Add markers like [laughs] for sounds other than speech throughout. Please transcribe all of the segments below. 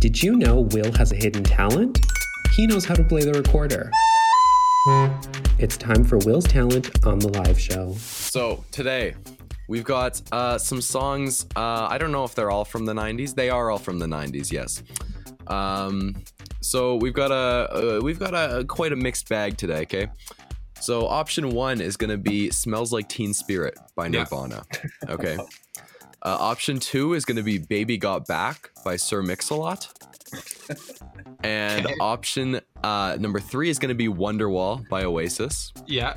Did you know Will has a hidden talent? He knows how to play the recorder. It's time for Will's talent on the live show. So today we've got uh, some songs. Uh, I don't know if they're all from the '90s. They are all from the '90s, yes. Um, so we've got a uh, we've got a quite a mixed bag today. Okay. So option one is gonna be "Smells Like Teen Spirit" by Yeah. Nirvana. Okay. [laughs] Uh, option two is gonna be "Baby Got Back" by Sir Mix-a-Lot. [laughs] And option uh, number three is gonna be "Wonderwall" by Oasis. Yeah.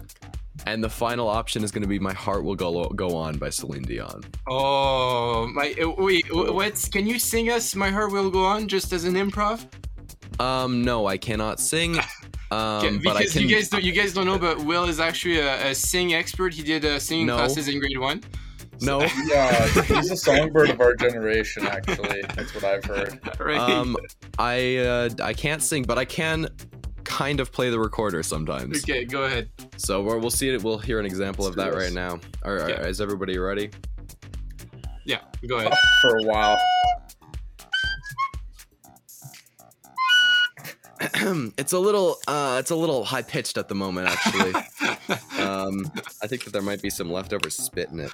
And the final option is going to be "My Heart Will Go Go On" by Celine Dion. Oh my! uh, Wait, wh- what's? Can you sing us "My Heart Will Go On" just as an improv? Um, no, I cannot sing. [laughs] Um, I because can. you guys don't, you guys don't know, but Will is actually a, a sing expert. He did uh, singing No. classes in grade one. [laughs] no. Yeah, he's a songbird of our generation. Actually, that's what I've heard. [laughs] Right. Um, I uh, I can't sing, but I can kind of play the recorder sometimes. okay, go ahead. So we're, we'll see it. We'll hear an example of that right now. All right, Yeah. is everybody ready? Yeah, go ahead. [laughs] For a while. [clears throat] it's a little uh, it's a little high pitched at the moment, actually. [laughs] um, I think that there might be some leftover spit in it.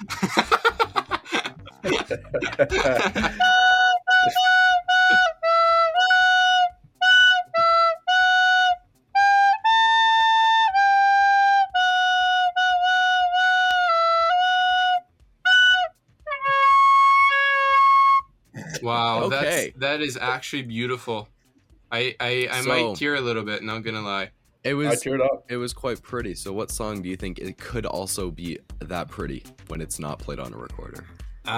Wow, Okay. that's that is actually beautiful. I I, I So- might tear a little bit. Not gonna lie. It I was teared up. It was quite pretty. So, what song do you think it could also be that pretty when it's not played on a recorder? Uh,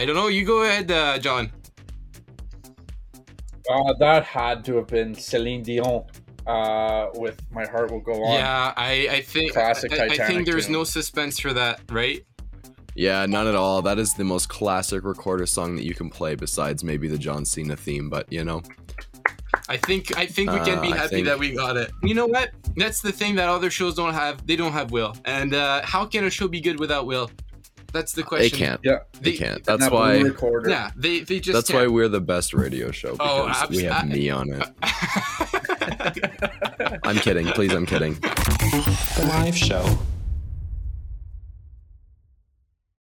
I don't know. You go ahead, uh, John. Uh, that had to have been Celine Dion uh, with "My Heart Will Go On." Yeah, I I think Classic I, I think there's tune. no suspense for that, right? Yeah, none at all. That is the most classic recorder song that you can play, besides maybe the John Cena theme. But you know, I think I think we can Uh, be I happy think- that we got it. You know what? That's the thing that other shows don't have. They don't have Will. And uh, how can a show be good without Will? That's the question. they can't. Yeah. They They- can't. That's that why. recorder. Yeah, they they just. That's why can't. we're the best radio show Oh, because abs- we have I- me on it. [laughs] I'm kidding. Please, I'm kidding. The live show.